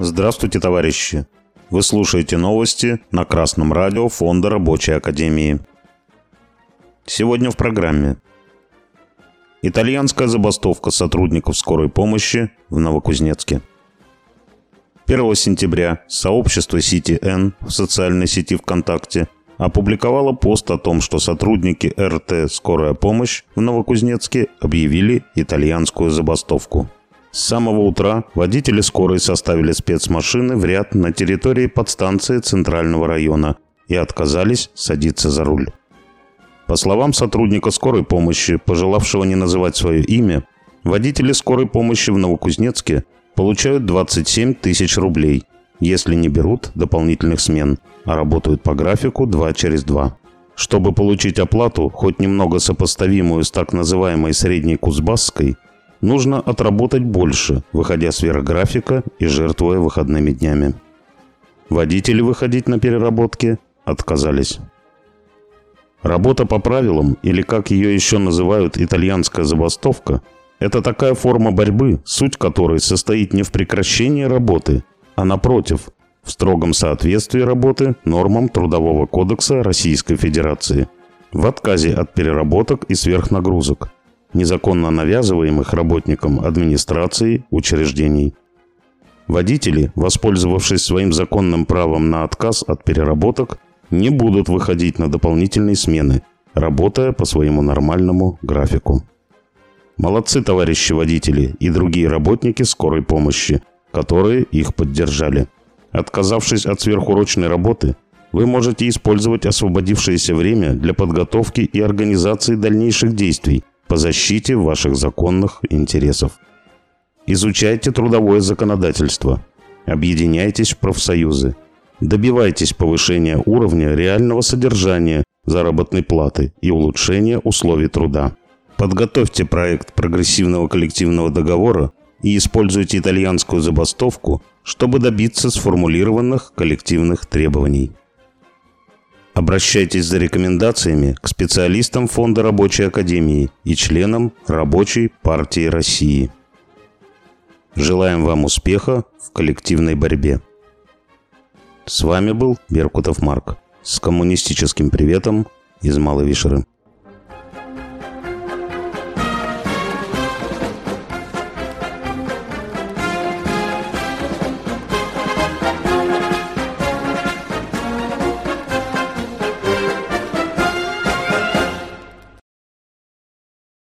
Здравствуйте, товарищи! Вы слушаете новости на Красном радио Фонда Рабочей Академии. Сегодня в программе. Итальянская забастовка сотрудников скорой помощи в Новокузнецке. 1 сентября сообщество CTN в социальной сети ВКонтакте опубликовало пост о том, что сотрудники РТ «Скорая помощь» в Новокузнецке объявили итальянскую забастовку – с самого утра водители скорой составили спецмашины в ряд на территории подстанции Центрального района и отказались садиться за руль. По словам сотрудника скорой помощи, пожелавшего не называть свое имя, водители скорой помощи в Новокузнецке получают 27 тысяч рублей, если не берут дополнительных смен, а работают по графику 2 через 2. Чтобы получить оплату, хоть немного сопоставимую с так называемой средней Кузбасской, нужно отработать больше, выходя сверх графика и жертвуя выходными днями. Водители выходить на переработки отказались. Работа по правилам, или как ее еще называют итальянская забастовка, это такая форма борьбы, суть которой состоит не в прекращении работы, а напротив, в строгом соответствии работы нормам Трудового кодекса Российской Федерации, в отказе от переработок и сверхнагрузок – незаконно навязываемых работникам администрации учреждений. Водители, воспользовавшись своим законным правом на отказ от переработок, не будут выходить на дополнительные смены, работая по своему нормальному графику. Молодцы, товарищи водители и другие работники скорой помощи, которые их поддержали. Отказавшись от сверхурочной работы, вы можете использовать освободившееся время для подготовки и организации дальнейших действий – по защите ваших законных интересов. Изучайте трудовое законодательство. Объединяйтесь в профсоюзы. Добивайтесь повышения уровня реального содержания заработной платы и улучшения условий труда. Подготовьте проект прогрессивного коллективного договора и используйте итальянскую забастовку, чтобы добиться сформулированных коллективных требований. Обращайтесь за рекомендациями к специалистам Фонда Рабочей Академии и членам Рабочей партии России. Желаем вам успеха в коллективной борьбе. С вами был Беркутов Марк с коммунистическим приветом из Малой Вишеры.